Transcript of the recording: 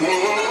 Whoa.